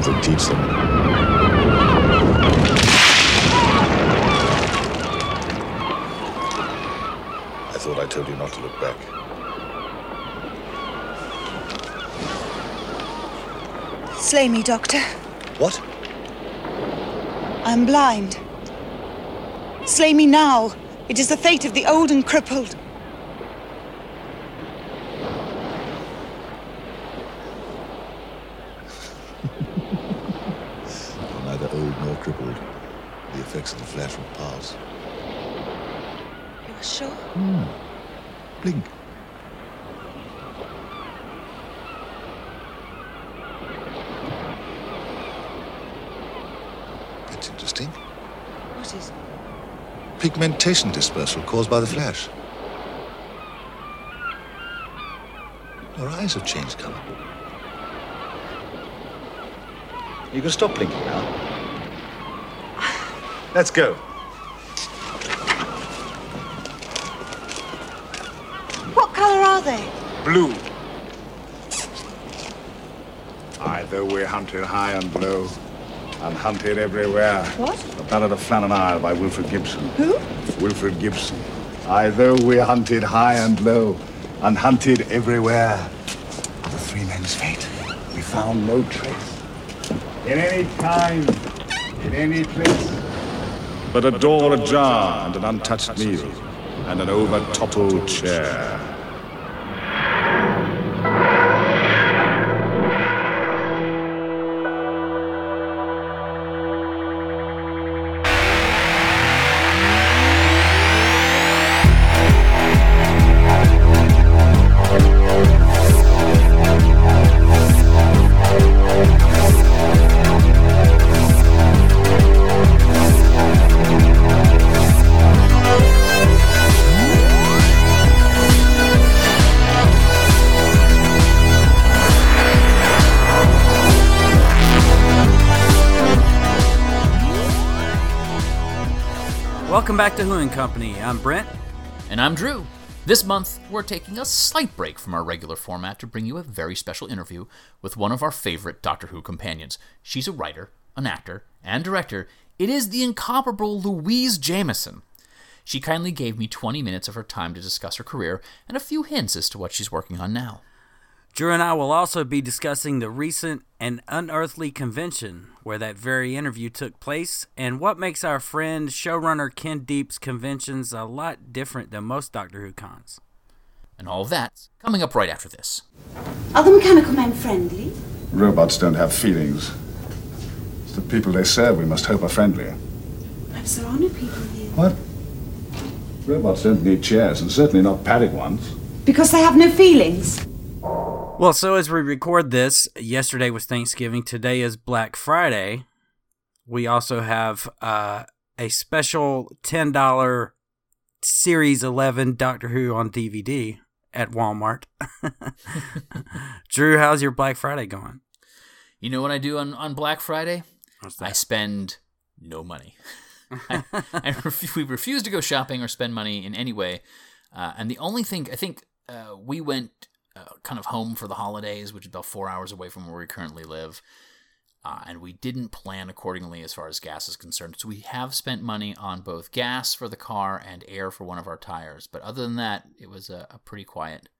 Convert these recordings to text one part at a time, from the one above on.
gladly teach them. I thought I told you not to look back. Slay me, Doctor. What? I'm blind. Slay me now. It is the fate of the old and crippled. I'm neither old nor crippled. The effects of the flash will pass. You are sure? Blink. That's interesting. What is? Pigmentation dispersal caused by the flash. Your eyes have changed color. You can stop blinking now. Let's go. What colour are they? Blue. Either we're hunting high and low, and hunted everywhere. What? The Ballad of Flannan Isle by Wilfrid Gibson. Who? Wilfrid Gibson. Aye, though we're hunted high and low, and hunted everywhere. The three men's fate, we found no trace. In any time, in any place. But a door ajar and an untouched meal, and an over-toppled chair. Welcome back to Who and Company. I'm Brent. And I'm Drew. This month, we're taking a slight break from our regular format to bring you a very special interview with one of our favorite Doctor Who companions. She's a writer, an actor, and director. It is the incomparable Louise Jameson. She kindly gave me 20 minutes of her time to discuss her career and a few hints as to what she's working on now. Drew and I will also be discussing the recent and unearthly convention where that very interview took place and what makes our friend showrunner Ken Deep's conventions a lot different than most Doctor Who cons. And all of that coming up right after this. Are the mechanical men friendly? Robots don't have feelings. It's the people they serve we must hope are friendlier. Perhaps there are no people here. What? Robots don't need chairs, and certainly not padded ones. Because they have no feelings. Well, so as we record this, yesterday was Thanksgiving, today is Black Friday. We also have uh, a special $10 Series 11 Doctor Who on DVD at Walmart. Drew, how's your Black Friday going? You know what I do on, on Black Friday? I spend no money. I, I ref- we refuse to go shopping or spend money in any way. Uh, and the only thing, I think uh, we went uh, kind of home for the holidays, which is about four hours away from where we currently live. Uh, and we didn't plan accordingly as far as gas is concerned. So we have spent money on both gas for the car and air for one of our tires. But other than that, it was a, a pretty quiet,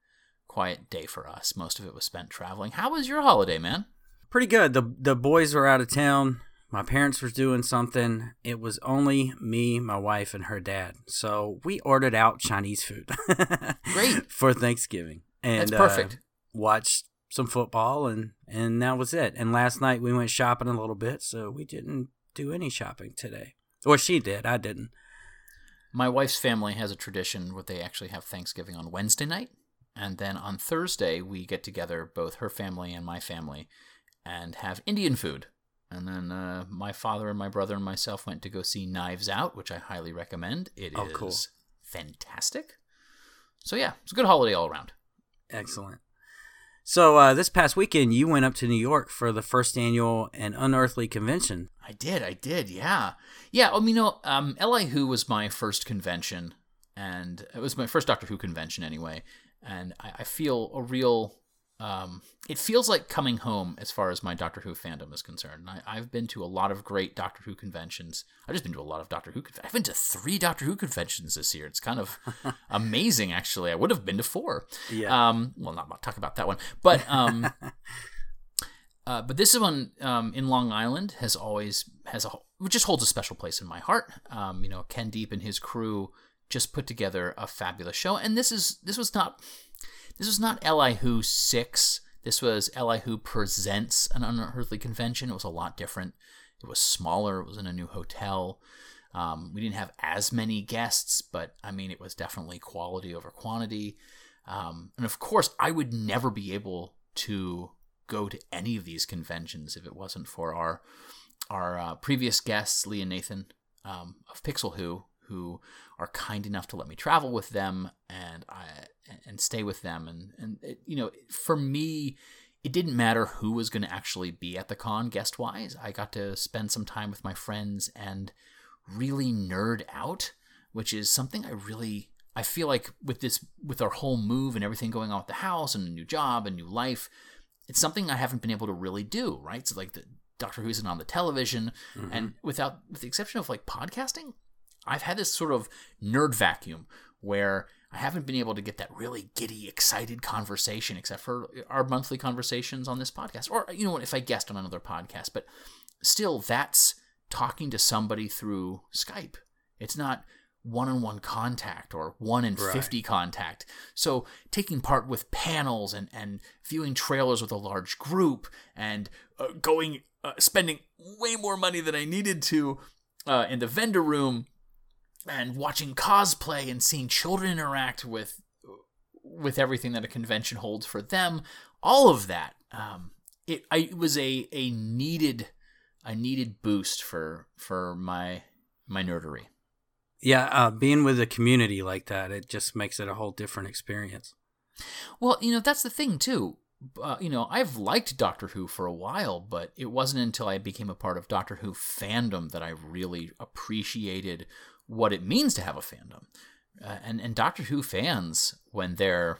quiet day for us. Most of it was spent traveling. How was your holiday, man? Pretty good. The the boys were out of town. My parents were doing something. It was only me, my wife, and her dad. So we ordered out Chinese food. Great. for Thanksgiving. And That's perfect. Uh, watched some football and and that was it. And last night we went shopping a little bit, so we didn't do any shopping today. Or she did, I didn't. My wife's family has a tradition where they actually have Thanksgiving on Wednesday night. And then on Thursday, we get together, both her family and my family, and have Indian food. And then uh, my father and my brother and myself went to go see Knives Out, which I highly recommend. It is Oh, cool. fantastic. So, yeah, it's a good holiday all around. Excellent. So uh, this past weekend, you went up to New York for the first annual and unearthly convention. I did, I did, yeah. Yeah, I mean, you know, um, LI Who was my first convention, and it was my first Doctor Who convention anyway, and I, I feel a real um, it feels like coming home as far as my Doctor Who fandom is concerned. I, I've been to a lot of great Doctor Who conventions. I've just been to a lot of Doctor Who. I've been to three Doctor Who conventions this year. It's kind of amazing, actually. I would have been to four. Yeah. Um, well, not about talk about that one, but um, uh, but this one um, in Long Island has always has a just holds a special place in my heart. Um, you know, Ken Deep and his crew just put together a fabulous show, and this is this was not this was not Li Who six. This was Li Who presents an unearthly convention. It was a lot different. It was smaller. It was in a new hotel. Um, we didn't have as many guests, but I mean, it was definitely quality over quantity. Um, and of course, I would never be able to go to any of these conventions if it wasn't for our our uh, previous guests, Lee and Nathan um, of Pixel Who, who are kind enough to let me travel with them and I and stay with them. And and it, you know, for me, it didn't matter who was going to actually be at the con guest wise. I got to spend some time with my friends and really nerd out, which is something I really I feel like with this with our whole move and everything going on with the house and a new job and new life, it's something I haven't been able to really do, right? So like the Doctor Who isn't on the television mm-hmm. and without with the exception of like podcasting, I've had this sort of nerd vacuum where I haven't been able to get that really giddy, excited conversation, except for our monthly conversations on this podcast, or you know, what, if I guest on another podcast. But still, that's talking to somebody through Skype. It's not one-on-one contact or one in 50 contact so taking part with panels and, and viewing trailers with a large group and uh, going uh, spending way more money than i needed to uh, in the vendor room and watching cosplay and seeing children interact with with everything that a convention holds for them all of that um, it, I, it was a, a needed a needed boost for for my my nerdery Yeah, uh, being with a community like that, it just makes it a whole different experience. Well, you know, that's the thing too. Uh, you know, I've liked Doctor Who for a while, but it wasn't until I became a part of Doctor Who fandom that I really appreciated what it means to have a fandom. Uh, and and Doctor Who fans, when they're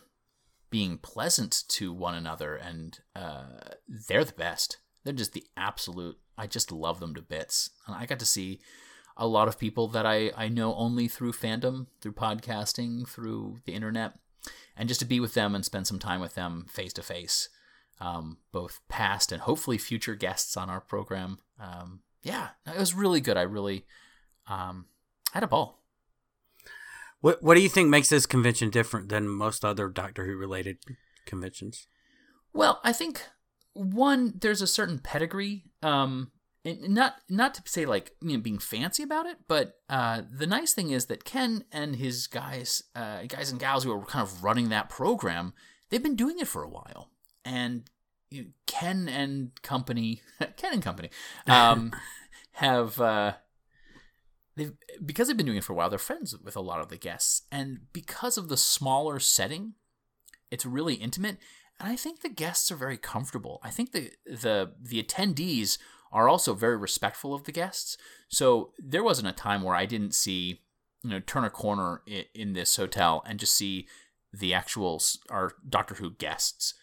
being pleasant to one another, and uh, they're the best. They're just the absolute. I just love them to bits. And I got to see a lot of people that I, I know only through fandom, through podcasting, through the internet, and just to be with them and spend some time with them face to face, both past and hopefully future guests on our program. Um, yeah, it was really good. I really um, had a ball. What What do you think makes this convention different than most other Doctor Who related conventions? Well, I think one there's a certain pedigree. Um, and not not to say like you know being fancy about it, but uh, the nice thing is that Ken and his guys, uh, guys and gals who are kind of running that program, they've been doing it for a while, and you know, Ken and company, Ken and company, um, have uh, they've because they've been doing it for a while. They're friends with a lot of the guests, and because of the smaller setting, it's really intimate. And I think the guests are very comfortable. I think the the the attendees are also very respectful of the guests. So there wasn't a time where I didn't see, you know, turn a corner in, in this hotel and just see the actual our Doctor Who guests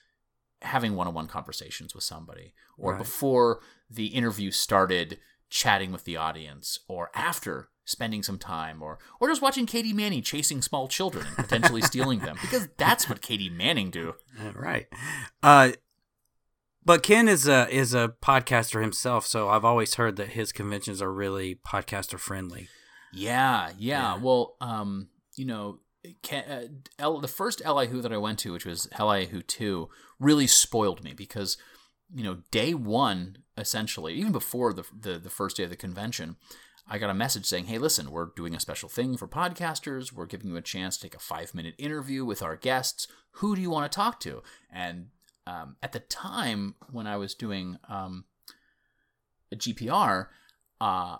having one-on-one conversations with somebody, or Right. before the interview started, chatting with the audience, or after spending some time, or or just watching Katie Manning chasing small children and potentially stealing them, because that's what Katie Manning do. Right. Uh, but Ken is a is a podcaster himself, so I've always heard that his conventions are really podcaster friendly. Yeah, yeah. Yeah. Well, um, you know, Ken, uh, L, the first Li Who that I went to, which was Li Who two, really spoiled me because, you know, day one, essentially, even before the, the the first day of the convention, I got a message saying, "Hey, listen, we're doing a special thing for podcasters. We're giving you a chance to take a five minute interview with our guests. Who do you want to talk to?" And um, at the time when I was doing um, a GPR, uh,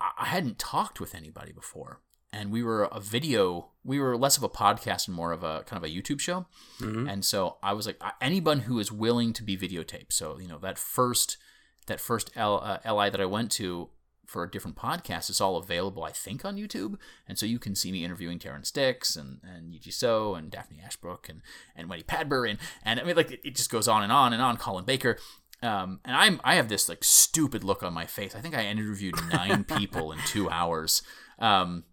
I hadn't talked with anybody before, and we were a video. We were less of a podcast and more of a kind of a YouTube show. And so I was like, anyone who is willing to be videotaped. So you know that first that first L, uh, LI that I went to, for a different podcast, it's all available, I think, on YouTube. And so you can see me interviewing Terrance Dicks and, and Yee Jee Tso and Daphne Ashbrook and, and Wendy Padbury. And, and I mean, like, it, it just goes on and on and on. Colin Baker. Um, and I'm I have this like stupid look on my face. I think I interviewed nine people in two hours because um,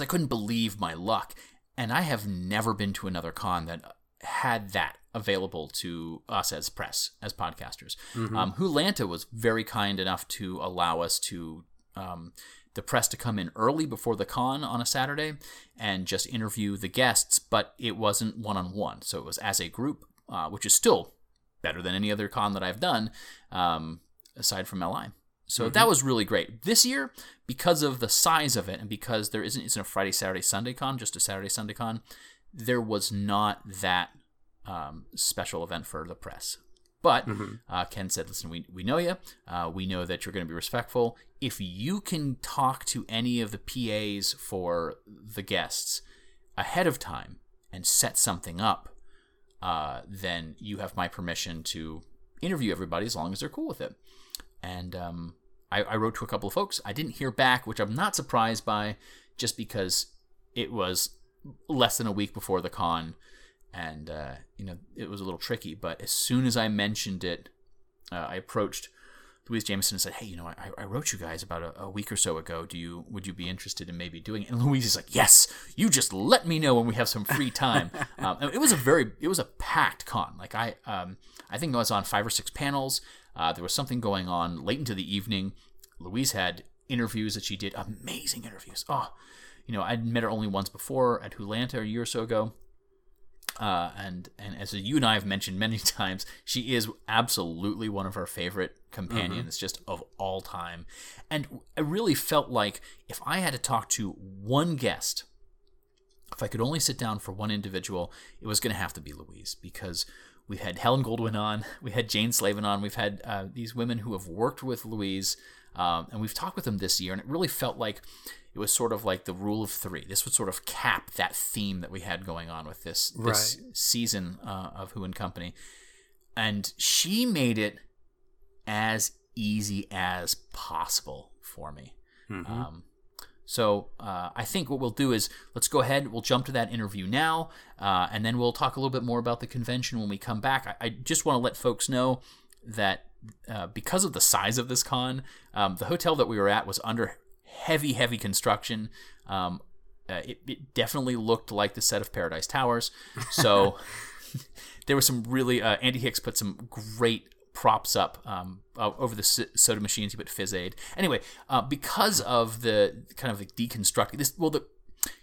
I couldn't believe my luck. And I have never been to another con that had that available to us as press, as podcasters. Mm-hmm. Um, Wholanta was very kind enough to allow us to um, the press to come in early before the con on a Saturday and just interview the guests, but it wasn't one on one, so it was as a group, uh, which is still better than any other con that I've done um, aside from LI. So mm-hmm. that was really great. This year, because of the size of it and because there isn't, isn't a Friday, Saturday, Sunday con, just a Saturday, Sunday con, there was not that um, special event for the press. But mm-hmm. uh, Ken said, listen, we, we know you. Uh, we know that you're going to be respectful. If you can talk to any of the PAs for the guests ahead of time and set something up, uh, then you have my permission to interview everybody as long as they're cool with it. And um, I, I wrote to a couple of folks. I didn't hear back, which I'm not surprised by, just because it was less than a week before the con and uh, you know it was a little tricky. But as soon as I mentioned it, uh, I approached Louise Jameson and said, "Hey, you know, I, I wrote you guys about a, a, week or so ago. Do you would you be interested in maybe doing it?" And Louise is like, "Yes, you just let me know when we have some free time." um, it was a very it was a packed con. Like I um, I think I was on five or six panels. Uh, there was something going on late into the evening. Louise had interviews that she did, amazing interviews. Oh, you know, I'd met her only once before at Wholanta a year or so ago. Uh, and and as you and I have mentioned many times, she is absolutely one of our favorite companions, mm-hmm. just of all time. And I really felt like if I had to talk to one guest, if I could only sit down for one individual, it was going to have to be Louise because we've had Helen Goldwyn on, we had Jane Slavin on, we've had uh, these women who have worked with Louise, um, and we've talked with them this year, and it really felt like it was sort of like the rule of three. This would sort of cap that theme that we had going on with this this right. season uh, of Who and Company, and she made it as easy as possible for me. Mm-hmm. Um, so uh, I think what we'll do is let's go ahead. We'll jump to that interview now, uh, and then we'll talk a little bit more about the convention when we come back. I, I just want to let folks know that uh, because of the size of this con, um, the hotel that we were at was under heavy, heavy construction. Um, uh, it, it, definitely looked like the set of Paradise Towers. So there was some really uh, Andy Hicks put some great props up um, uh, over the soda machines. He put Fizz Aid. Anyway, uh, because of the kind of the deconstructing this, well, the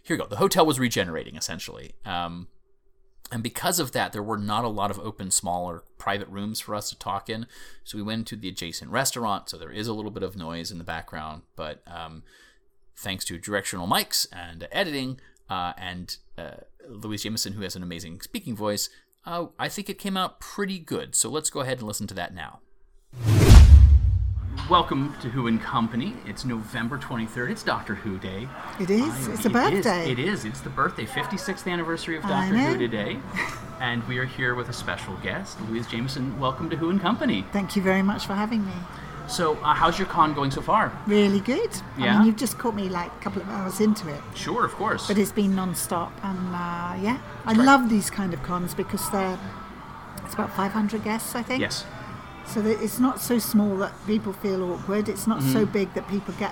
here we go. The hotel was regenerating essentially. Um, and because of that, there were not a lot of open, smaller private rooms for us to talk in. So we went to the adjacent restaurant. So there is a little bit of noise in the background, but um, thanks to directional mics and editing uh, and uh, Louise Jameson, who has an amazing speaking voice, uh, I think it came out pretty good. So let's go ahead and listen to that now. Welcome to Who and Company. It's November 23rd. It's Doctor Who Day. It is. I, it's a birthday. Is, it is. It's the birthday, 56th anniversary of Doctor Who today. and we are here with a special guest, Louise Jameson. Welcome to Who and Company. Thank you very much for having me. So, uh, how's your con going so far? Really good. Yeah. I mean, you've just caught me like a couple of hours into it. Sure, of course. But it's been non-stop, and uh, yeah, I right. love these kind of cons because they're it's about 500 guests, I think. Yes. So that it's not so small that people feel awkward. It's not mm-hmm. so big that people get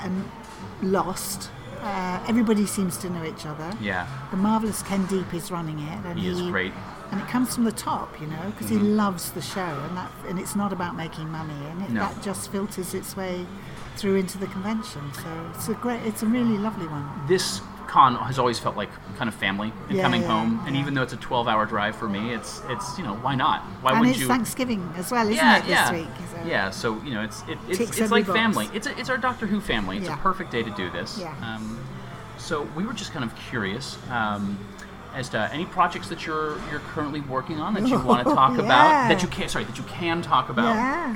lost. Uh, everybody seems to know each other. Yeah. The marvelous Ken Deep is running it, and he, he is great. And it comes from the top, you know, because mm-hmm. he loves the show, and that and it's not about making money, and it, no. that just filters its way through into the convention. So it's a great, it's a really lovely one. This con has always felt like kind of family and yeah, coming yeah, home. Yeah. And even though it's a 12 hour drive for me, it's it's you know why not? Why and wouldn't it's you? Thanksgiving as well, isn't it? This week. So yeah. So you know it's it, it's, it's like box. family. It's a, it's our Doctor Who family. It's a perfect day to do this. Yeah. Um, so we were just kind of curious. Um, as to any projects that you're you're currently working on that you want to talk about that you can sorry that you can talk about yeah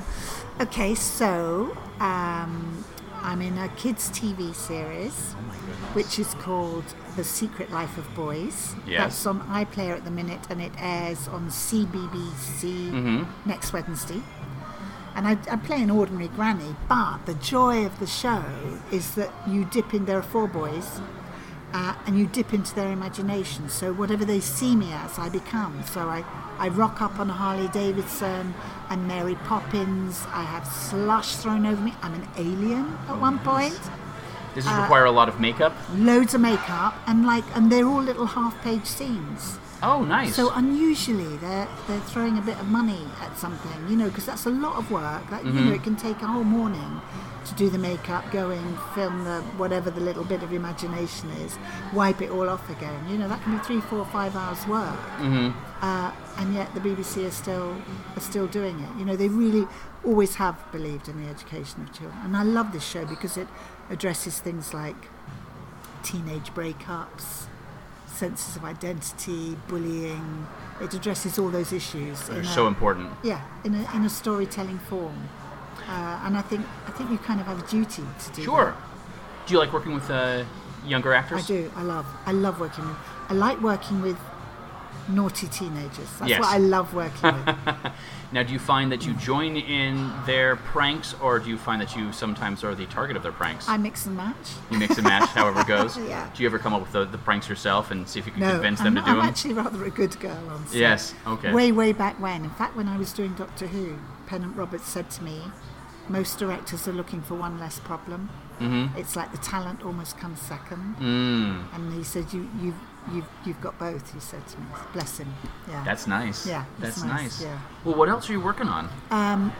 okay so um, I'm in a kids TV series oh which is called The Secret Life of Boys. Yes. That's on iPlayer at the minute and it airs on CBBC mm-hmm. next Wednesday. And I, I play an ordinary granny, but the joy of the show is that you dip in. There are four boys, uh, and you dip into their imagination. So whatever they see me as, I become. So I, I rock up on a Harley Davidson and Mary Poppins. I have slush thrown over me. I'm an alien at one point. Does this require a lot of makeup? Loads of makeup and like, and they're all little half-page scenes. Oh, nice. So unusually, they're they're throwing a bit of money at something, you know, because that's a lot of work. That, You know, it can take a whole morning to do the makeup, go in, film the whatever the little bit of imagination is, wipe it all off again. You know, that can be three, four, five hours work. Mm-hmm. Uh, and yet the BBC are still are still doing it. You know, they really always have believed in the education of children, and I love this show because it addresses things like teenage breakups, senses of identity, bullying. It addresses all those issues. They're so a- important. Yeah, in a, in a storytelling form. Uh, and I think I think you kind of have a duty to do. Sure. Do you like working with uh, younger actors? I do. I love. I love working with. I like working with naughty teenagers. That's Yes. what I love working with. Now, do you find that you join in their pranks, or do you find that you sometimes are the target of their pranks? I mix and match. you mix and match, however it goes. Yeah. Do you ever come up with the, the pranks yourself and see if you can No, convince I'm, them to do it? I'm them? actually rather a good girl on set. Yes. Okay. Way, way back when. In fact, when I was doing Doctor Who, Pennant Roberts said to me, most directors are looking for one less problem. Mm-hmm. It's like the talent almost comes second. Mm, And he said, you, you've, you've, you've got both, he said to me. Bless him. Yeah. that's nice. Yeah, That's nice. nice, yeah. Well, what else are you working on? Um,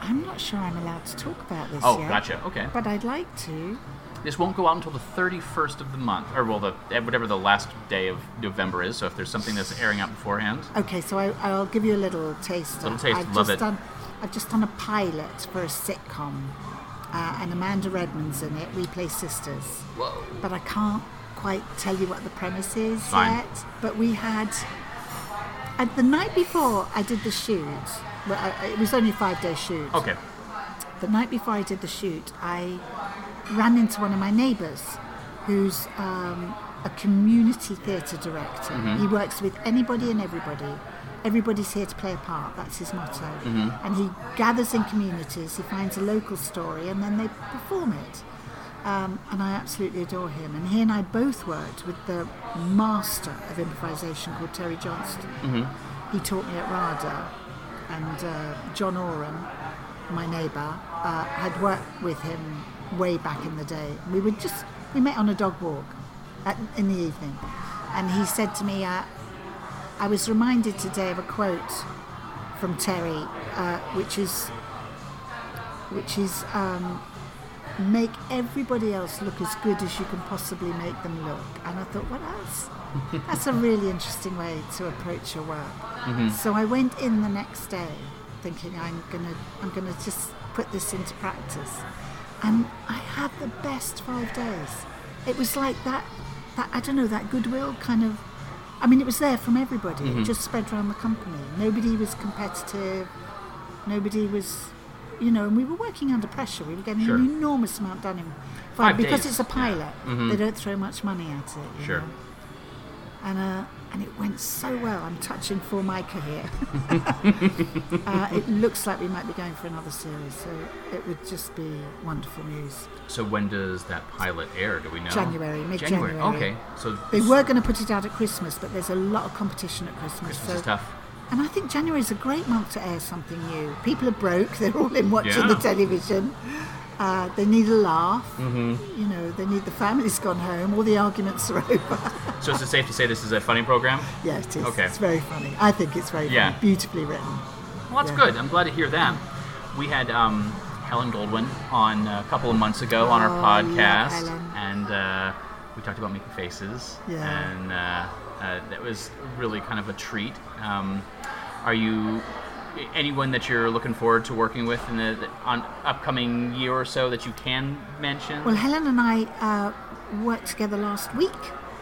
I'm not sure I'm allowed to talk about this Oh, yet. gotcha. Okay. But I'd like to. This won't go out until the 31st of the month, or well, the whatever the last day of November is. So if there's something that's airing out beforehand, Okay, so I, I'll give you a little taste. Little taste, I've love just it. Done, I've just done a pilot for a sitcom, uh, and Amanda Redman's in it. We play sisters. whoa, But I can't quite tell you what the premise is Fine. yet. But we had. And the night before I did the shoot, well, I, it was only a five day shoot. okay, the night before I did the shoot, I ran into one of my neighbours who's um, a community theatre director. He works with anybody and everybody. Everybody's here to play a part, that's his motto. And he gathers in communities, he finds a local story, and then they perform it. Um, and I absolutely adore him. And he and I both worked with the master of improvisation called Terry Johnston. He taught me at RADA, and uh, John Oram, my neighbour, uh, had worked with him way back in the day. We would just we met on a dog walk at, in the evening, and he said to me, uh, "I was reminded today of a quote from Terry, uh, which is which is." Um, make everybody else look as good as you can possibly make them look. And I thought, well, that's, that's a really interesting way to approach your work. Mm-hmm. So I went in the next day thinking I'm gonna, I'm gonna just put this into practice. And I had the best five days. It was like that, that I don't know, that goodwill kind of. I mean, it was there from everybody. It mm-hmm. just spread around the company. Nobody was competitive. Nobody was, you know, and we were working under pressure. We were getting Sure. an enormous amount done in Five because days, it's a yeah. pilot. They don't throw much money at it. you Sure. know. And uh, and it went so well. I'm touching Formica here. uh, it looks like we might be going for another series, so it would just be wonderful news. So when does that pilot air? Do we know? January, mid-January. Okay, so They were going to put it out at Christmas, but there's a lot of competition at Christmas. Christmas so is tough. And I think January is a great month to air something new. People are broke; they're all in watching Yeah. the television. Uh, they need a laugh. Mm-hmm. You know, they need the family's gone home. All the arguments are over. So is it safe to say this is a funny program? yeah, it is. Okay. It's very funny. I think it's very Yeah. funny. Beautifully written. Well, that's Yeah. good. I'm glad to hear that. We had um, Helen Goldwyn on a couple of months ago on our Oh, podcast, and uh, we talked about making faces. Yeah. And uh, uh, that was really kind of a treat. Um, are you anyone that you're looking forward to working with in the, the on upcoming year or so that you can mention? Well, Helen and I uh, worked together last week,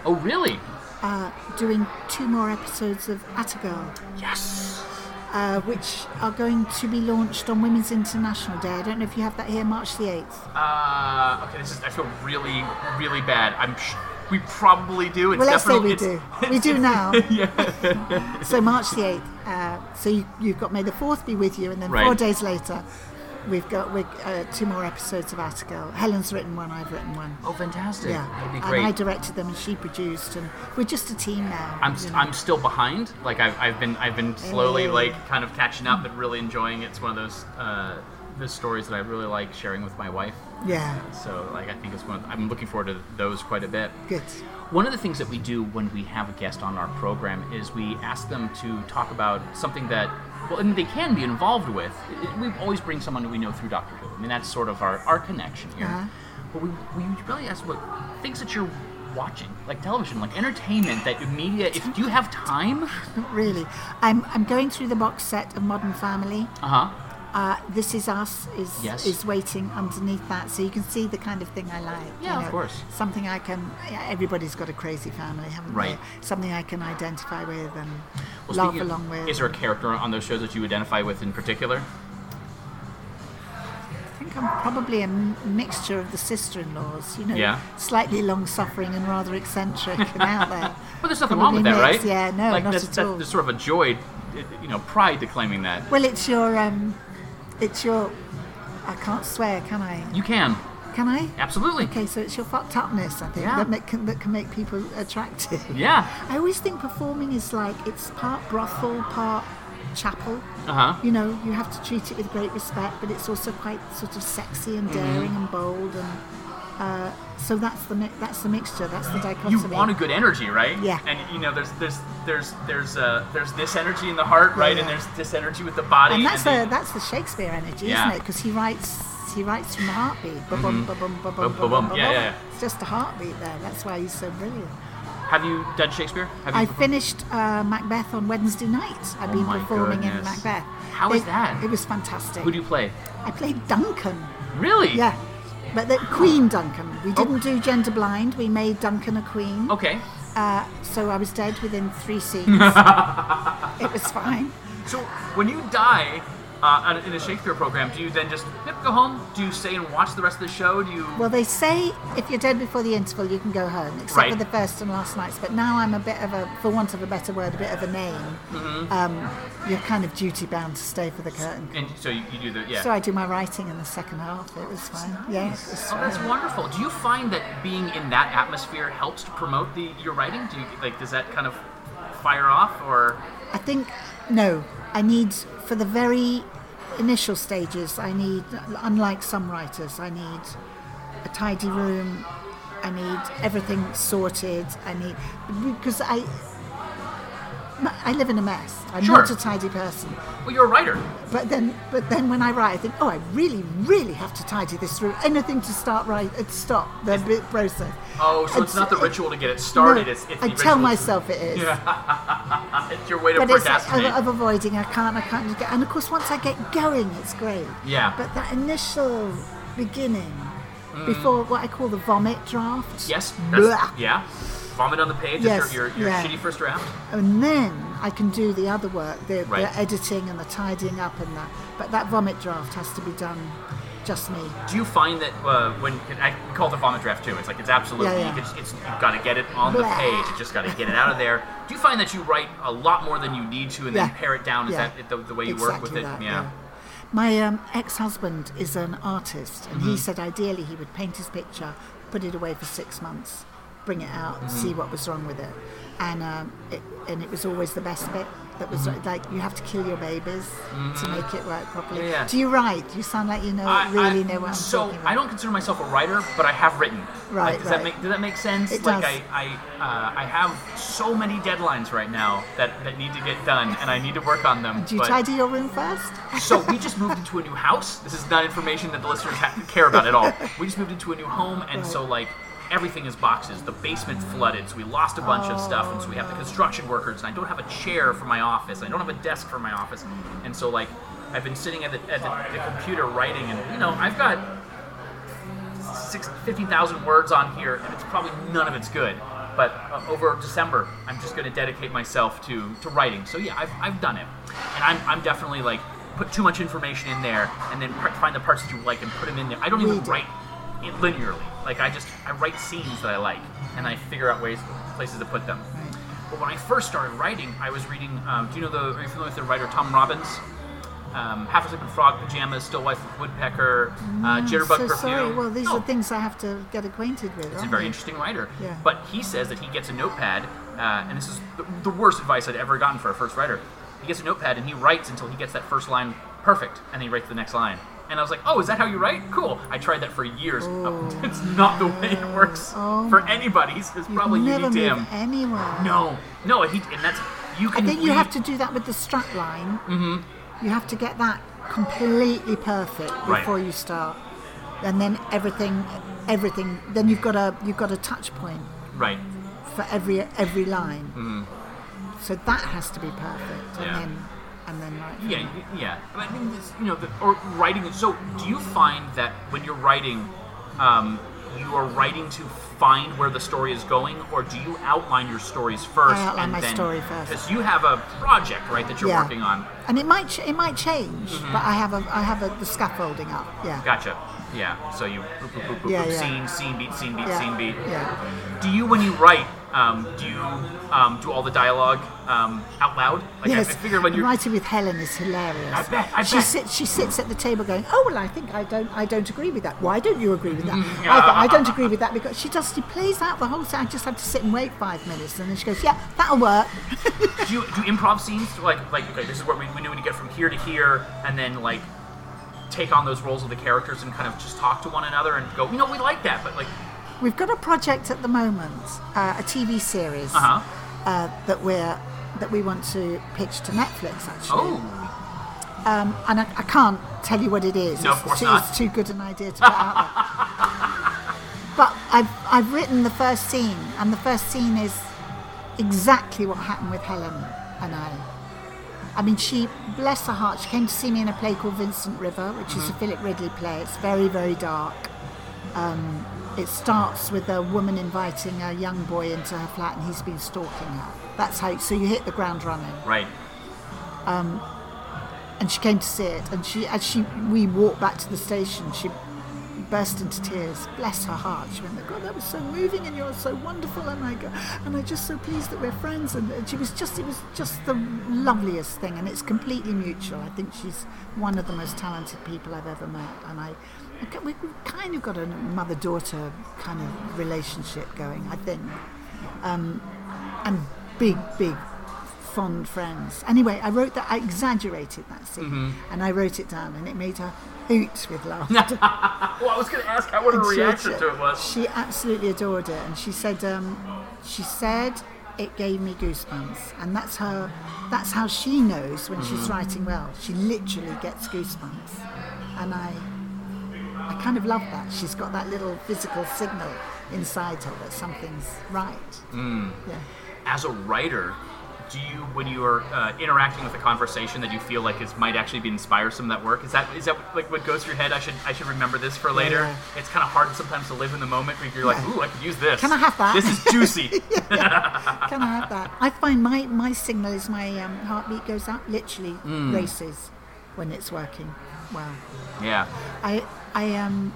oh, really? uh, doing two more episodes of Attagirl. Yes. Uh, which are going to be launched on Women's International Day. I don't know if you have that here, March the 8th. Uh, okay, this is. I feel really, really bad. I'm. Sh- we probably do. It's Well, let's say we do. We do now. So March the eighth. Uh, so you, you've got May the fourth be with you, and then four days later, we've got we uh, two more episodes of Attagirl. Helen's written one. I've written one. Oh, fantastic! Yeah, that'd be and. I directed them, and she produced, and we're just a team now. I'm, st- I'm still behind. Like I've, I've been I've been slowly Hey. like kind of catching up, but really enjoying it. It's one of those uh, the stories that I really like sharing with my wife. yeah, So like I think it's one. I'm looking forward to those quite a bit. good. One of the things that we do when we have a guest on our program is we ask them to talk about something that, well, and they can be involved with. We always bring someone we know through Doctor Who. I mean, that's sort of our, our connection here. Uh-huh. But we, we really ask what things that you're watching, like television, like entertainment, that media. If do you have time? Not really. I'm I'm going through the box set of Modern Family. Uh huh. Uh, this is us is Yes. is waiting underneath that, so you can see the kind of thing I like. Yeah, you of course. Something I can. Everybody's got a crazy family, haven't Right. they? Something I can identify with and Well, laugh of- along with. Is there a character on those shows that you identify with in particular? I think I'm probably a m- mixture of the sister-in-laws. You know, Yeah. slightly long-suffering and rather eccentric and out there. But there's nothing wrong with that, Probably right? yeah, no, like not at all. There's sort of a joy, you know, pride to claiming that. Well, it's your um, it's your. I can't swear, can I? You can Can I? absolutely. Okay, so it's your fucked upness, I think, Yeah. that, make, can, that can make people attractive. Yeah. I always think performing is like it's part brothel, part chapel. Uh huh. You know, you have to treat it with great respect, but it's also quite sort of sexy and Mm-hmm. daring and bold, and uh, so that's the mi- that's the mixture. That's the dichotomy. You want a good energy, right? Yeah. And you know, there's there's there's there's uh there's this energy in the heart, right? And yeah. there's this energy with the body. and that's the, the that's the Shakespeare energy, Yeah. isn't it? Because he writes he writes from the heartbeat. Ba-bum, ba-bum, ba-bum, Ba-bum, ba-bum, Mm-hmm. yeah, yeah, yeah. It's just a heartbeat there. That's why he's so brilliant. Have you done Shakespeare? Have you I performed? finished uh, Macbeth on Wednesday night. I've Oh been performing in. Macbeth. How it, is that? It was fantastic. Who do you play? I played Duncan. Really? Yeah, but the Queen Duncan. We didn't do gender blind. We made Duncan a queen. Okay. Uh, so I was dead within three scenes. it was fine. So when you die uh, in a Shakespeare program, do you then just yep, go home? Do you stay and watch the rest of the show? Do you? Well, they say if you're dead before the interval, you can go home, except Right. for the first and last nights. But now I'm a bit of a, for want of a better word, a bit of a name. Mm-hmm. Um, you're kind of duty bound to stay for the curtain. and so you, you do the yeah. So I do my writing in the second half. It was fine. Yeah, it was Oh, that's wonderful. Do you find that being in that atmosphere helps to promote the your writing? Do you like does that kind of fire off or? I think no. I need for the very initial stages. I need, unlike some writers, I need a tidy room. I need everything sorted. I need because I. I live in a mess. I'm Sure. not a tidy person. Well, you're a writer. But then, but then when I write, I think, oh, I really, really have to tidy this room. Anything to start right, uh, stop the bit process. Oh, so it's, not the ritual to get it started. No, it's, it's I tell myself it is. It's your way to but it's like, procrastinate. of, of avoiding. I can't. I can't get. And of course, once I get going, it's great. Yeah. But that initial beginning, before what I call the vomit draft. Mm. yes. Yeah. Vomit on the page. Yes, Is your your, yeah. shitty first draft. And then I can do the other work, the, Right. the editing and the tidying up and that. But that vomit draft has to be done just me. Do you find that uh, when I call it the vomit draft too? It's like it's absolutely Yeah, yeah. You it's you've got to get it on the page. You just got to get it out of there. Do you find that you write a lot more than you need to and then pare it down? Is Yeah. that the, the way you work with it? that, yeah. My um, ex-husband is an artist, and Mm-hmm. he said ideally he would paint his picture, put it away for six months, bring it out, Mm-hmm. see what was wrong with it, and um, it, and it was always the best bit. That was like you have to kill your babies to make it work properly. Mm-hmm. Yeah, yeah. Do you write? You sound like you know I- really I- know what I'm so talking about. So I don't consider myself a writer, but I have written. Right, Like, does right. that make does that make sense? It like does. I I uh, I have so many deadlines right now that, that need to get done, and I need to work on them. Do you but- tidy your room first? so we just moved into a new house. This is not information that the listeners ha- care about at all. We just moved into a new home, and so like everything is boxes. The basement flooded, so we lost a bunch of stuff, and so we have the construction workers. And I don't have a chair for my office. I don't have a desk for my office, and so like I've been sitting at the, at the, the computer writing, and you know I've got six, 15,000 words on here, and it's probably none of it's good. But uh, over December, I'm just going to dedicate myself to, to writing. So yeah, I've, I've done it, and I'm, I'm definitely like put too much information in there, and then find the parts that you like and put them in there. I don't even write linearly. Like I just I write scenes that I like, and I figure out ways places to put them. But when I first started writing, I was reading. Um, do you know the? Are you familiar with the writer Tom Robbins? Um, Half Asleep in Frog Pajamas, Still Wife of Woodpecker, uh, Jitterbug so Perfume. sorry. Well, these are things I have to get acquainted with. He's a very they? interesting writer. Yeah. But he says that he gets a notepad, uh, and this is the, the worst advice I'd ever gotten for a first writer. He gets a notepad and he writes until he gets that first line perfect, and then he writes the next line. And I was like, oh, is that how you write? Cool. I tried that for years. it's not the way it works Oh for anybody. It's probably unique to him. anywhere. No, no, he, and that's you can. I think you read- have to do that with the strap line. Mm-hmm. You have to get that completely perfect Right. before you start, and then everything, everything. Then you've got a you've got a touch point right. for every every line. Mm-hmm. So that has to be perfect, and Yeah. then and then right. Yeah, y- yeah. I mean, it's, you know, the, or writing. So, do you find that when you're writing, um, you are writing to find where the story is going, or do you outline your stories first? I outline and my then, story first. Because you have a project, right, that you're Yeah. working on. And it might ch- it might change, Mm-hmm. but I have a I have a, the scaffolding up. Yeah. Gotcha. Yeah. So you boop, boop, boop, boop, Yeah, boop, yeah. scene, scene beat, scene beat, Yeah. scene beat. Yeah. Do you, when you write, um, do you um, do all the dialogue um, out loud? Like I, I yes, figure when you're writing with Helen is hilarious. I bet, I she bet. sits. She sits at the table going, "Oh well, I think I don't. I don't agree with that. Why don't you agree with that? Mm-hmm. I, I don't agree with that because she does. She plays out the whole thing. I just have to sit and wait five minutes, and then she goes, "Yeah, that'll work." do you do improv scenes like like okay this is what we, we when you get from here to here and then like take on those roles of the characters and kind of just talk to one another and go you know we like that but like We've got a project at the moment, uh, a TV series uh-huh uh, that we're that we want to pitch to Netflix actually. oh Um, and I, I can't tell you what it is. No, of it's, course too, not. it's too good an idea to put out there. but I've, I've written the first scene, and the first scene is exactly what happened with Helen and I. I mean, she, bless her heart, she came to see me in a play called Vincent River, which is a Philip Ridley play. It's very, very dark. Um, it starts with a woman inviting a young boy into her flat, and he's been stalking her. That's how. So you hit the ground running right um, and she came to see it. And she, as she, we walked back to the station, she burst into tears. Bless her heart. She went, "God, that was so moving, and you're so wonderful." And I go, and I'm just so pleased that we're friends. And and she was just, it was just the loveliest thing, and it's completely mutual. I think she's one of the most talented people I've ever met, and I. We've kind of got a mother-daughter kind of relationship going, I think, um, and big, big fond friends. Anyway, I wrote that. I exaggerated that scene, and I wrote it down, and it made her hoot with laughter. well I was gonna ask how what her And she- reaction to it was She absolutely adored it, and she said, um, she said it gave me goosebumps, and that's her. That's how she knows when she's writing well. She literally gets goosebumps, and I, I kind of love that. She's got that little physical signal inside her that something's right. Yeah. as a writer do you when you are uh, interacting with a conversation that you feel like is might actually be inspire some of that work is that is that like what goes through your head i should i should remember this for later Yeah. it's kind of hard sometimes to live in the moment where you're like ooh i could use this Can I have that? this is juicy Can I have that? I find my, my signal is my um, heartbeat goes up, literally Mm. races when it's working well. yeah I I um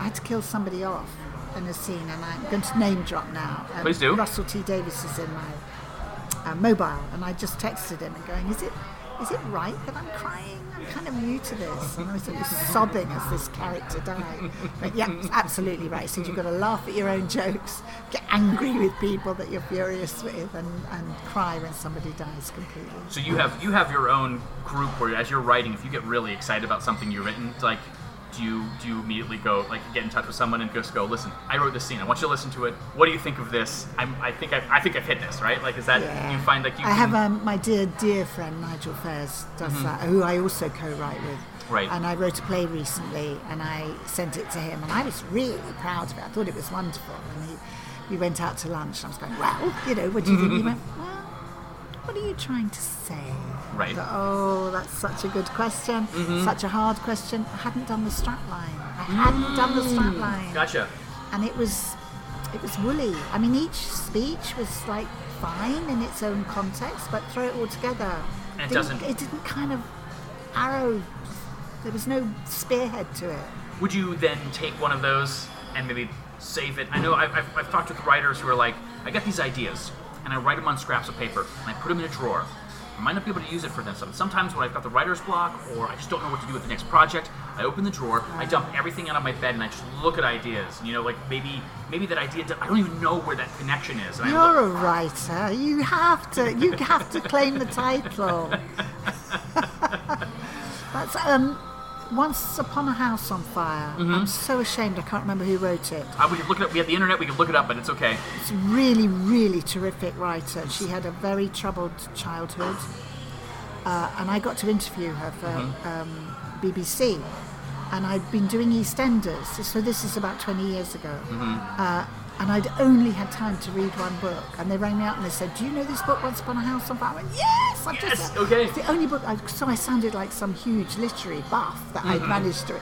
I had to kill somebody off in a scene, and I'm going to name drop now. Um, Please do. Russell T Davies is in my uh, mobile, and I just texted him and going, "Is it is it right that I'm crying? Kind of new to this." And I was, sobbing as this character died. But yeah, absolutely right. So you've got to laugh at your own jokes, get angry with people that you're furious with, and, and cry when somebody dies completely. So you have you have your own group where, as you're writing, if you get really excited about something you've written, like, do you do you immediately go like get in touch with someone and just go, listen, I wrote this scene. I want you to listen to it. What do you think of this? I'm, I think I, I think I've hit this right. Like, is that Yeah. you find like you? I can- have um, my dear, dear friend Nigel Fairs does that, who I also co-write with. Mm-hmm. Right. And I wrote a play recently, and I sent it to him, and I was really proud of it. I thought it was wonderful. And he, we went out to lunch, and I was going, "Well, you know, what do you think?" He went, "Well, what are you trying to say?" Right. Oh, that's such a good question. Mm-hmm. Such a hard question. I hadn't done the strap line. I mm. hadn't done the strap line Gotcha. and it was it was woolly. I mean, each speech was like fine in its own context, but throw it all together, And it didn't- doesn't- It didn't kind of arrow. There was no spearhead to it. would you then take one of those and maybe save it? I know I've, I've, I've talked with writers who are like, I get these ideas and I write them on scraps of paper and I put them in a drawer. I might not be able to use it for them. Sometimes when I've got the writer's block or I just don't know what to do with the next project, I open the drawer, I dump everything out of my bed, and I just look at ideas. And, you know, like maybe maybe that idea I don't even know where that connection is. And You're a writer. You have to. You have to claim the title. That's um. Once upon a house on fire. Mm-hmm. I'm so ashamed. I can't remember who wrote it. Uh, we could look it up. We have the internet. We could look it up, but it's okay. It's a really, really terrific writer. She had a very troubled childhood, uh, and I got to interview her for um, BBC. And I'd been doing EastEnders, so this is about 20 years ago. Uh, and I'd only had time to read one book. And they rang me up and they said, "Do you know this book, Once Upon a House on Fire?" I went, "Yes, I've Yes, just." okay. It's the only book. I, so I sounded like some huge literary buff that I'd mm-hmm. managed to.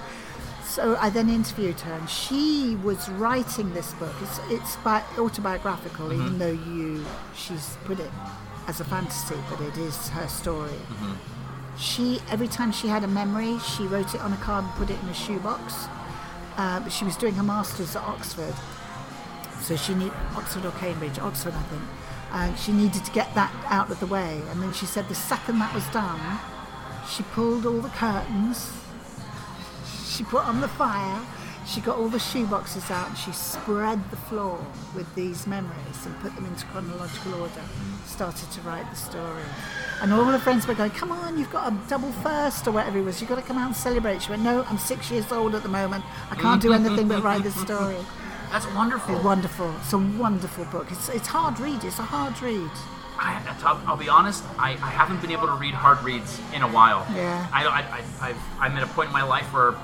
So I then interviewed her, and she was writing this book. It's, it's bi- autobiographical, mm-hmm. even though you she's put it as a fantasy, but it is her story. Mm-hmm. She every time she had a memory, she wrote it on a card and put it in a shoebox. Uh, but she was doing her masters at Oxford, so she need Oxford or Cambridge, Oxford, I think. And she needed to get that out of the way. And then she said the second that was done, she pulled all the curtains, she put on the fire, she got all the shoe boxes out, and she spread the floor with these memories and put them into chronological order. Started to write the story. And all her friends were going, Come on, you've got a double first or whatever it was, you've got to come out and celebrate. She went, No, I'm six years old at the moment. I can't do anything but write this story. That's wonderful. Wonderful. It's a wonderful book. It's, it's hard read. It's a hard read. I, I'll, I'll be honest. I, I haven't been able to read hard reads in a while. Yeah. I, I, I, I've, I'm at a point in my life where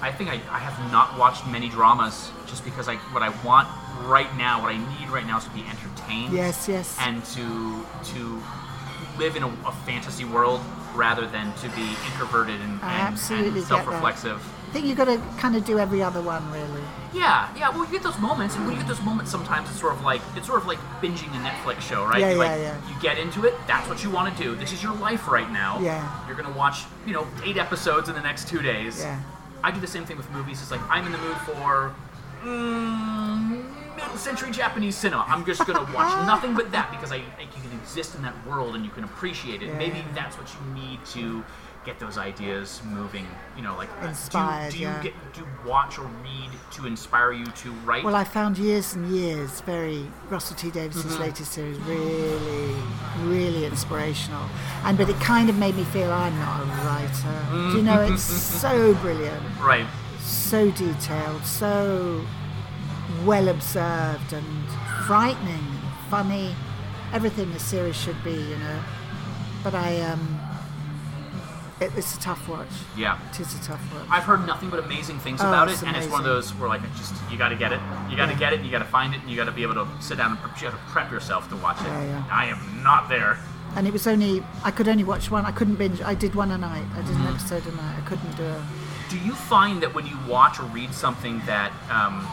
I think I, I have not watched many dramas just because I what I want right now, what I need right now, is to be entertained. Yes, yes. And to to live in a, a fantasy world rather than to be introverted and, and, and self-reflexive. I think you've got to kind of do every other one, really. Yeah, yeah. Well, you get those moments, and when you get those moments, sometimes it's sort of like it's sort of like binging a Netflix show, right? Yeah, You, yeah, like, yeah. You get into it. That's what you want to do. This is your life right now. Yeah. You're gonna watch, you know, eight episodes in the next two days. Yeah. I do the same thing with movies. It's like I'm in the mood for mm, middle-century Japanese cinema. I'm just gonna watch nothing but that because I think you can exist in that world and you can appreciate it. Maybe Yeah. that's what you need to get those ideas moving. You know, like do you- Inspired, Do you, yeah. get do you watch or read to inspire you to write? Well, I found years and years very Russell T Davies's Mm-hmm. latest series really, really inspirational, and but it kind of made me feel I'm not a writer. Do you know? It's so brilliant, right. so detailed, so well observed, and frightening, funny, everything a series should be. You know, but I um, it, it's a tough watch. Yeah. It is a tough watch. I've heard nothing but amazing things Oh, about it, and it's one of those where like it just you got to get it, you got to Yeah. get it, you got to find it, and you got to be able to sit down and prep, you have to prep yourself to watch it. Yeah, yeah. I am not there. and it was only I could only watch one. I couldn't binge. I did one a night. I did Mm-hmm. an episode a night. I couldn't do it. Do you find that when you watch or read something that, um,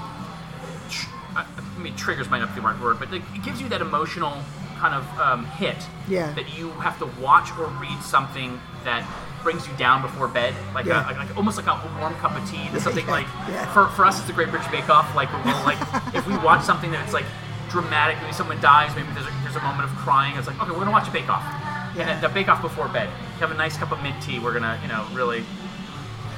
tr- I I mean, triggers might not be the right word, but like, it gives you that emotional kind of um, hit Yeah. that you have to watch or read something that brings you down before bed, like, Yeah. a, like, like almost like a warm cup of tea. Something Yeah, like yeah. for, for us, it's the Great British Bake Off. Like, we'll, like if we watch something that's like dramatic, maybe someone dies, maybe there's a, there's a moment of crying. It's like, okay, we're gonna watch a Bake Off. Yeah. And the Bake Off before bed. Have a nice cup of mint tea. We're gonna, you know, really.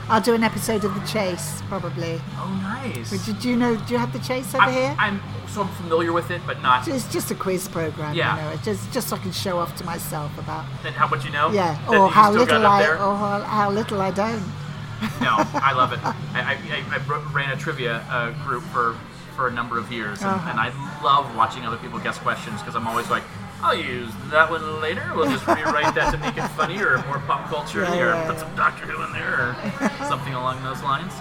I'll do an episode of The Chase probably. Oh, nice. But did you know? Do you have The Chase over I'm, here? I'm sort of familiar with it, but not. it's just a quiz program. Yeah. You know, it's just just so I can show off to myself about That how much you know? yeah, or how little I or how, how little I don't. No, I love it. I, I, I, ran a trivia uh, group for for a number of years, and, Uh-huh. and I love watching other people guess questions because I'm always like, I'll use that one later. We'll just rewrite that to make it funny or more pop culture, Yeah, or yeah, put yeah. some Doctor Who in there, or something along those lines.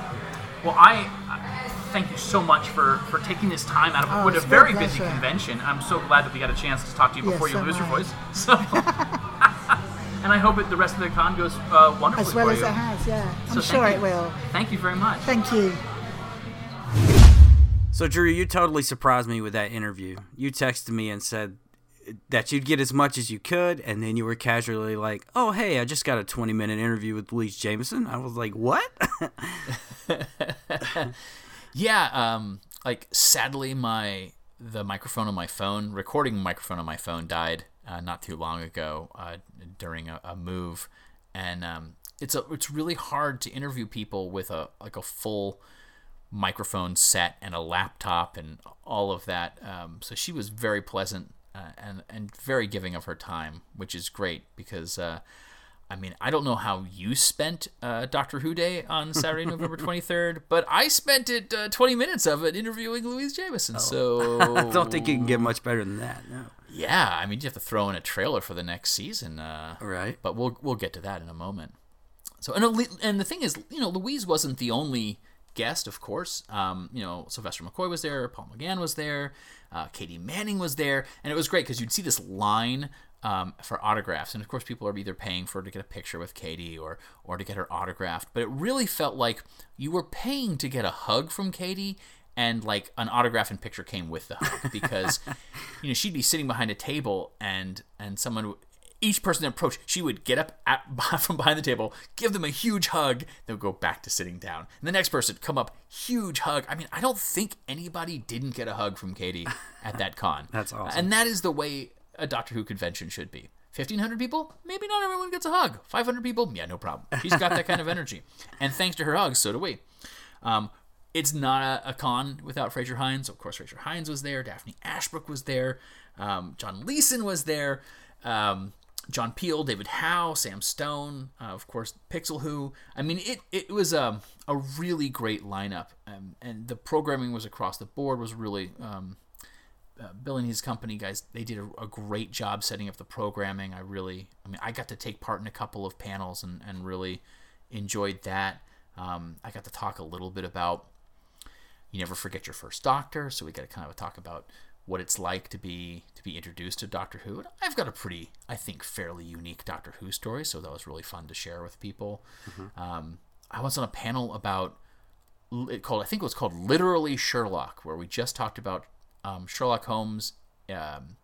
Well, I. I Thank you so much for, for taking this time out of Oh, what a very busy pleasure. convention. I'm so glad that we got a chance to talk to you Yes, before you so lose your voice. So, and I hope that the rest of the con goes uh, wonderfully As well for as you. it has, yeah. I'm So sure thank it you. will. Thank you very much. Thank you. So Drew, you totally surprised me with that interview. You texted me and said that you'd get as much as you could, and then you were casually like, "Oh, hey, I just got a 20 minute interview with Louise Jameson." I was like, "What?" Yeah, um, like sadly, my the microphone on my phone, recording microphone on my phone, died uh, not too long ago uh, during a, a move, and um, it's a it's really hard to interview people with a like a full microphone set and a laptop and all of that. Um, so she was very pleasant uh, and and very giving of her time, which is great because. I mean, I don't know how you spent uh, Doctor Who Day on Saturday, November 23rd, but I spent it uh, 20 minutes of it interviewing Louise Jameson. So I don't think you can get much better than that. No. yeah, I mean, you have to throw in a trailer for the next season, uh, Right. But we'll we'll get to that in a moment. So and and the thing is, you know, Louise wasn't the only guest, of course. Um, you know, Sylvester McCoy was there, Paul McGann was there, uh, Katy Manning was there, and it was great because you'd see this line. Um, for autographs, and of course, people are either paying for to get a picture with Katy or or to get her autographed. But it really felt like you were paying to get a hug from Katy, and like an autograph and picture came with the hug. Because you know she'd be sitting behind a table and and someone each person that approached she would get up at, from behind the table give them a huge hug then go back to sitting down. And the next person come up huge hug. I mean i don't think anybody didn't get a hug from katy at that con. That's awesome. and that is the way a doctor who convention should be 1500 people maybe not everyone gets a hug 500 people yeah no problem she's got that kind of energy and thanks to her hugs so do we um, it's not a, a con without Fraser Hines. Of course, Fraser Hines was there. Daphne Ashbrook was there. Um, John Leeson was there. Um, John Peel, David Howe, Sam Stone, uh, of course, Pixel Who. I mean, it, it was a, a really great lineup. Um, and the programming was across the board, was really. Uh, Bill and his company guys, they did a, a great job setting up the programming. I really, I mean, I got to take part in a couple of panels and, and really enjoyed that. Um, I got to talk a little bit about you never forget your first doctor. So we got to kind of talk about what it's like to be to be introduced to doctor who. And i've got a pretty i think fairly unique doctor who story. So that was really fun to share with people. Um, i was on a panel about it called i think it was called literally sherlock where we just talked about um, sherlock holmes um,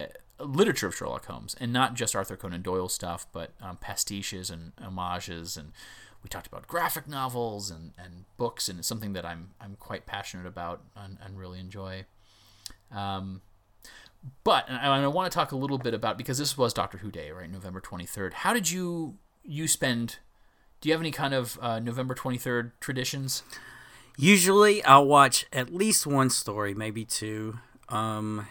uh, literature of Sherlock Holmes, and not just Arthur Conan Doyle stuff, but um, pastiches and homages, and we talked about graphic novels and, and books, and it's something that I'm I'm quite passionate about and, and really enjoy. Um, but and I, I want to talk a little bit about because this was Doctor Who Day, right, November twenty third. How did you you spend? Do you have any kind of uh, November twenty third traditions? Usually, I'll watch at least one story, maybe two. Um,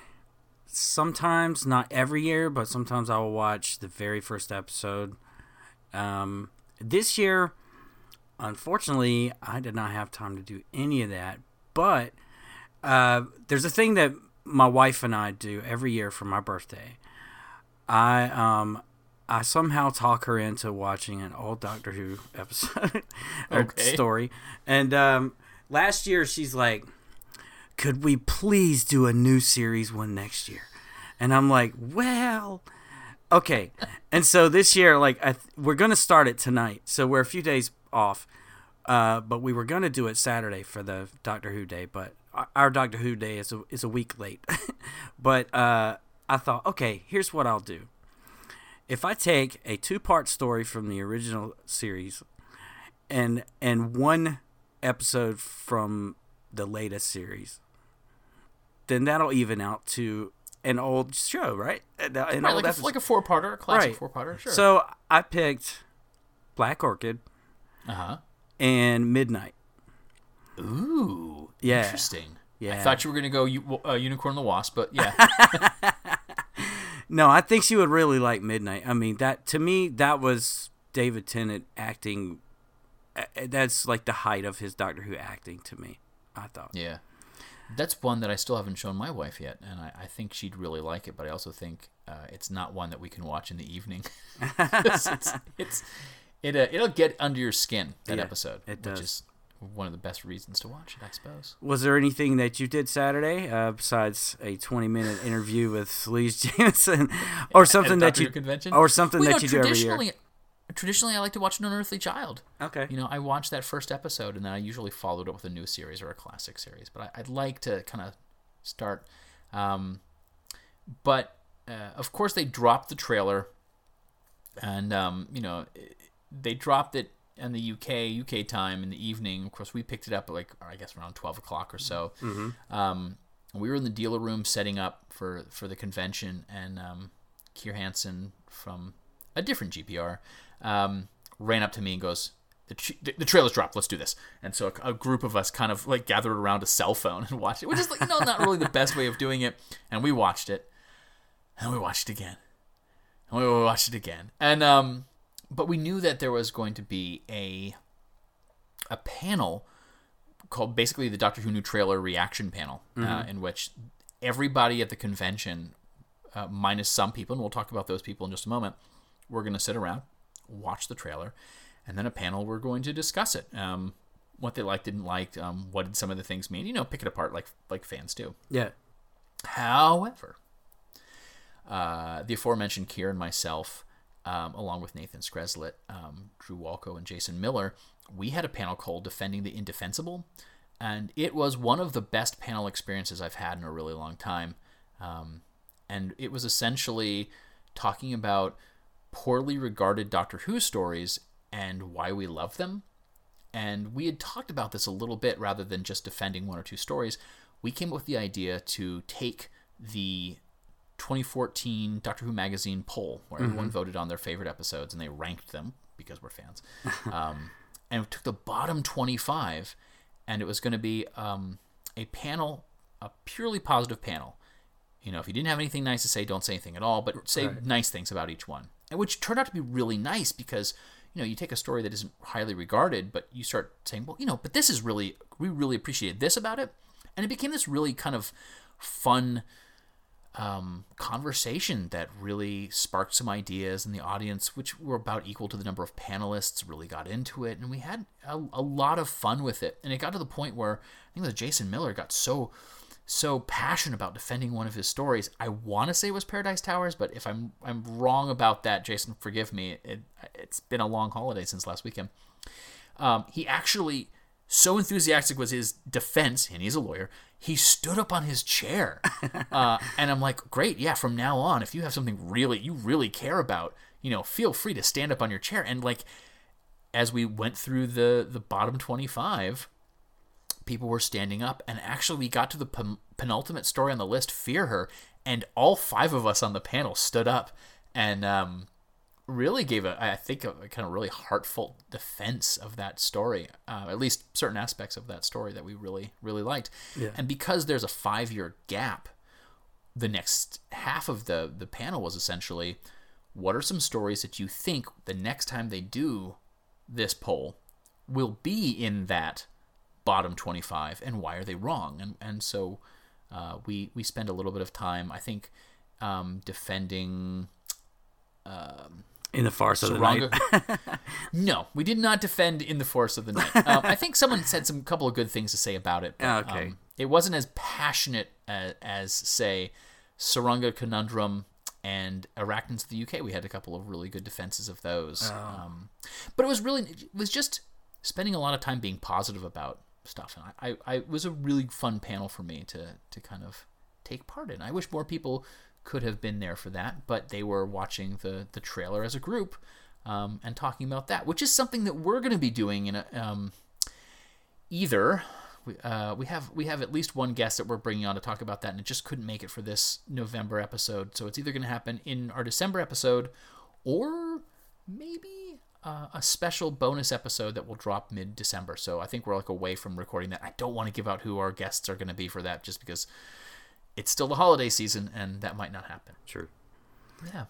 sometimes, not every year, but sometimes I will watch the very first episode. Um, this year, unfortunately, I did not have time to do any of that. But uh, there's a thing that my wife and I do every year for my birthday. I um I somehow talk her into watching an old Doctor Who episode or Okay. story, and um, last year she's like, "Could we please do a new series one next year?" And I'm like, "Well." Okay, and so this year, like, th- we're gonna start it tonight. So we're a few days off, uh, but we were gonna do it Saturday for the Doctor Who day. But our- our Doctor Who day is a, is a week late. but uh, I thought, okay, here's what I'll do. If I take a two part story from the original series, and and one episode from the latest series, then that'll even out to an old show, right? An an Right, old like, a, like a four parter, a classic Right. four parter. Sure. So I picked Black Orchid uh huh. and Midnight. Ooh, Yeah. interesting. I thought you were gonna go u- uh, Unicorn and the Wasp, but yeah, No, I think she would really like Midnight. I mean, that to me, that was David Tennant acting. That's like the height of his Doctor Who acting to me. I thought. yeah. That's one that I still haven't shown my wife yet, and I, I think she'd really like it. But I also think uh, it's not one that we can watch in the evening. it's, it's, it's it uh, it'll get under your skin that Yeah, episode, it which does. is one of the best reasons to watch it, I suppose. Was there anything that you did Saturday uh, besides a twenty-minute interview with Louise Jameson, or something that you convention, or something Well, that know, you do every year? Traditionally, I like to watch an unearthly child. Okay. You know, I watch that first episode and then I usually followed it up with a new series or a classic series. But I, I'd like to kind of start. Um, but uh, of course, they dropped the trailer, and um, you know, they dropped it in the UK UK time in the evening. Of course, we picked it up at like I guess around twelve o'clock or so. Um, we were in the dealer room setting up for for the convention, and um, Kier Hansen from a different GPR um, ran up to me and goes. The, tr- the trailer's dropped. Let's do this. And so a, a group of us kind of like gathered around a cell phone and watched it, which is like, you know, not really the best way of doing it. And we watched it, and we watched it again, and we watched it again. And um, but we knew that there was going to be a a panel called basically the Doctor Who new trailer reaction panel, uh, in which everybody at the convention, uh, minus some people, and we'll talk about those people in just a moment, we're going to sit around, watch the trailer, and then a panel we're going to discuss it. Um, what they liked, didn't like, um, what did some of the things mean? You know, pick it apart like like fans do. Yeah. However, uh, the aforementioned Kier and myself, um, along with Nathan Skreslet, um, Drew Walco, and Jason Miller, we had a panel called Defending the Indefensible. And it was one of the best panel experiences I've had in a really long time. Um, and it was essentially talking about poorly regarded Doctor Who stories and why we love them. And we had talked about this a little bit rather than just defending one or two stories. We came up with the idea to take the 2014 Doctor Who magazine poll, where everyone voted on their favorite episodes and they ranked them because we're fans. um, and we took the bottom 25, and it was going to be um, a panel, a purely positive panel. You know, if you didn't have anything nice to say, don't say anything at all, but say nice things about each one. Which turned out to be really nice because, you know, you take a story that isn't highly regarded, but you start saying, well, you know, but this is really, we really appreciated this about it. And it became this really kind of fun um, conversation that really sparked some ideas, in the audience, which were about equal to the number of panelists, really got into it, and we had a, a lot of fun with it. And it got to the point where I think it was Jason Miller got so so passionate about defending one of his stories. I want to say it was Paradise Towers, but if I'm I'm wrong about that, Jason, forgive me. It, it's been a long holiday since last weekend. Um, he actually so enthusiastic was his defense, and he's a lawyer. He stood up on his chair, uh, and I'm like, great, yeah. From now on, if you have something really you really care about, you know, feel free to stand up on your chair. And like, as we went through the the bottom 25, people were standing up, and actually we got to the pen- penultimate story on the list, Fear Her, and all five of us on the panel stood up and um, really gave a, I think, a, a kind of really heartfelt defense of that story, uh, at least certain aspects of that story that we really, really liked. Yeah. And because there's a five year gap, the next half of the the panel was essentially what are some stories that you think the next time they do this poll will be in that bottom 25 and why are they wrong and and so uh, we we spend a little bit of time I think um, defending In the farce of the night. No, we did not defend in the forest of the night. Um, I think someone said some couple of good things to say about it. but, Okay. um, it wasn't as passionate as, as say Tsuranga Conundrum and Arachnids of the UK. We had a couple of really good defenses of those. Um, but it was really it was just spending a lot of time being positive about stuff, and I, I, I was a really fun panel for me to to kind of take part in. I wish more people could have been there for that, but they were watching the the trailer as a group um, and talking about that, which is something that we're going to be doing in a, um, either. We, uh, we have we have at least one guest that we're bringing on to talk about that, and it just couldn't make it for this November episode. So it's either going to happen in our December episode, or maybe uh, a special bonus episode that will drop mid December. So I think we're like away from recording that. I don't want to give out who our guests are going to be for that, just because it's still the holiday season, and that might not happen. True. Yeah.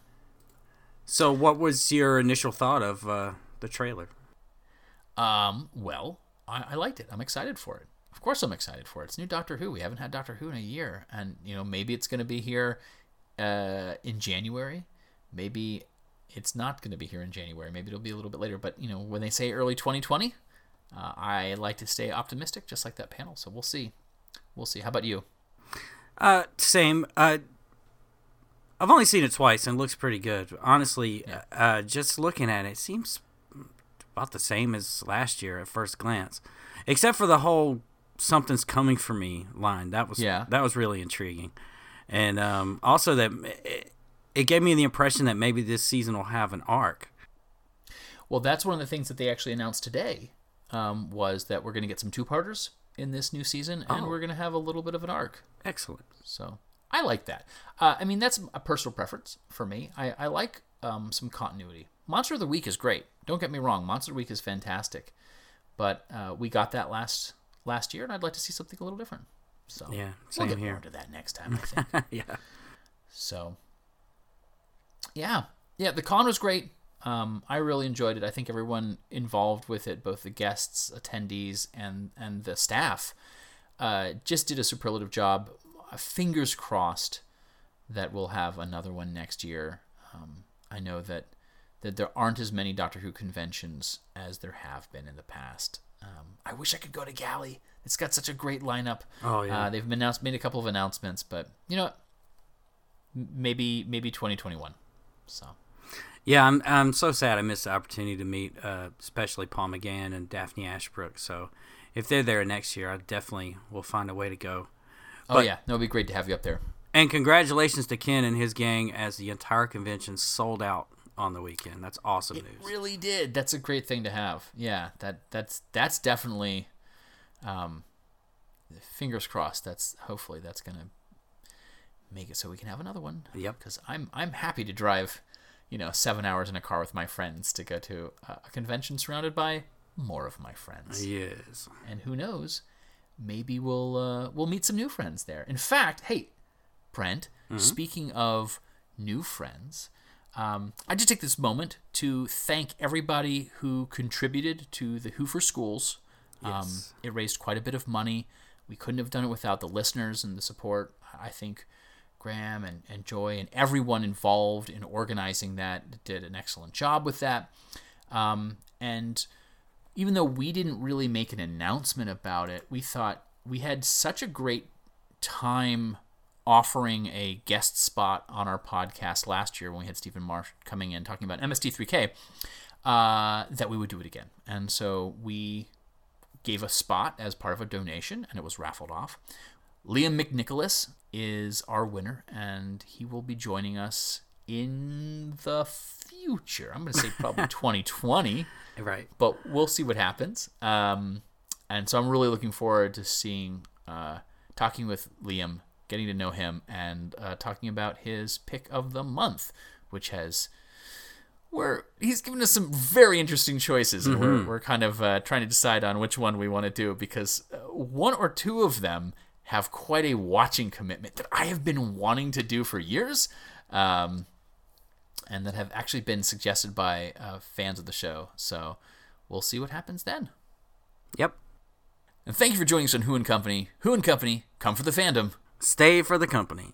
So, what was your initial thought of uh, the trailer? Um, well, I, I liked it. I'm excited for it. Of course, I'm excited for it. It's new Doctor Who. We haven't had Doctor Who in a year, and you know maybe it's going to be here uh, in January. Maybe it's not going to be here in January. Maybe it'll be a little bit later. But you know, when they say early 2020, uh, I like to stay optimistic, just like that panel. So we'll see. We'll see. How about you? Uh, same. Uh, I've only seen it twice and it looks pretty good. Honestly, uh, just looking at it, it seems about the same as last year at first glance, except for the whole "something's coming for me" line. That was Yeah. that was really intriguing, and um, also that it gave me the impression that maybe this season will have an arc. Well, that's one of the things that they actually announced today. Um, was that we're going to get some two-parters in this new season, and Oh. we're going to have a little bit of an arc. Excellent. So I like that. Uh, I mean, that's a personal preference for me. I, I like um, some continuity. Monster of the Week is great. Don't get me wrong. Monster of the Week is fantastic, but uh, we got that last last year, and I'd like to see something a little different. So Yeah, we'll get here. more to that next time. I think. yeah. so yeah, yeah. The con was great. Um, I really enjoyed it. I think everyone involved with it, both the guests, attendees, and and the staff, uh, just did a superlative job. Uh, fingers crossed that we'll have another one next year. Um, I know that that there aren't as many Doctor Who conventions as there have been in the past. Um, I wish I could go to Gally. It's got such a great lineup. Oh, yeah. Uh, they've announced made a couple of announcements, but you know, what? Maybe maybe 2021. So Yeah, I'm I'm so sad I missed the opportunity to meet, uh, especially Paul McGann and Daphne Ashbrook. So if they're there next year, I definitely will find a way to go. oh yeah, no, it'd be great to have you up there. And congratulations to Ken and his gang as the entire convention sold out on the weekend. That's awesome news. Really did. That's a great thing to have. Yeah, that that's that's definitely. Um, fingers crossed. That's hopefully that's gonna make it so we can have another one. Yep. Because I'm I'm happy to drive, you know, seven hours in a car with my friends to go to a convention surrounded by more of my friends. Yes. and who knows, maybe we'll uh, we'll meet some new friends there. In fact, hey, Brent, speaking of new friends, um, I just take this moment to thank everybody who contributed to the Who for Schools. Um, Yes. it raised quite a bit of money. We couldn't have done it without the listeners and the support. I think Graham and, and Joy and everyone involved in organizing that did an excellent job with that. Um, and even though we didn't really make an announcement about it, we thought we had such a great time offering a guest spot on our podcast last year when we had Stephen Marsh coming in talking about MST3K uh, that we would do it again. And so we gave a spot as part of a donation and it was raffled off. Liam McNicholas is our winner and he will be joining us in the future. I'm going to say probably 2020 Right. but we'll see what happens. Um, and so I'm really looking forward to seeing, uh, talking with Liam, getting to know him, and uh, talking about his pick of the month, which has where he's given us some very interesting choices, and we're, we're kind of uh, trying to decide on which one we want to do because uh, one or two of them have quite a watching commitment that I have been wanting to do for years. Um, and that have actually been suggested by uh, fans of the show. So we'll see what happens then. Yep. And thank you for joining us on Who and Company. Who and Company, come for the fandom. Stay for the company.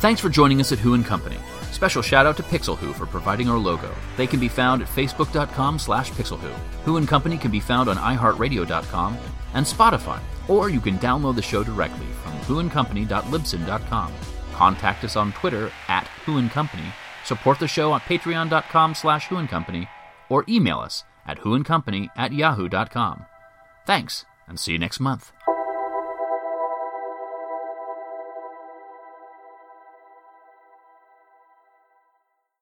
Thanks for joining us at Who and Company. Special shout out to Pixel Who for providing our logo. They can be found at facebook.com slash pixelwho. Who and Company can be found on iheartradio.com and Spotify, or you can download the show directly from whoandcompany.libsyn.com. Contact us on Twitter at Who and Company, support the show at patreon.com slash Who and Company, or email us at whoandcompany at yahoo.com. Thanks, and see you next month.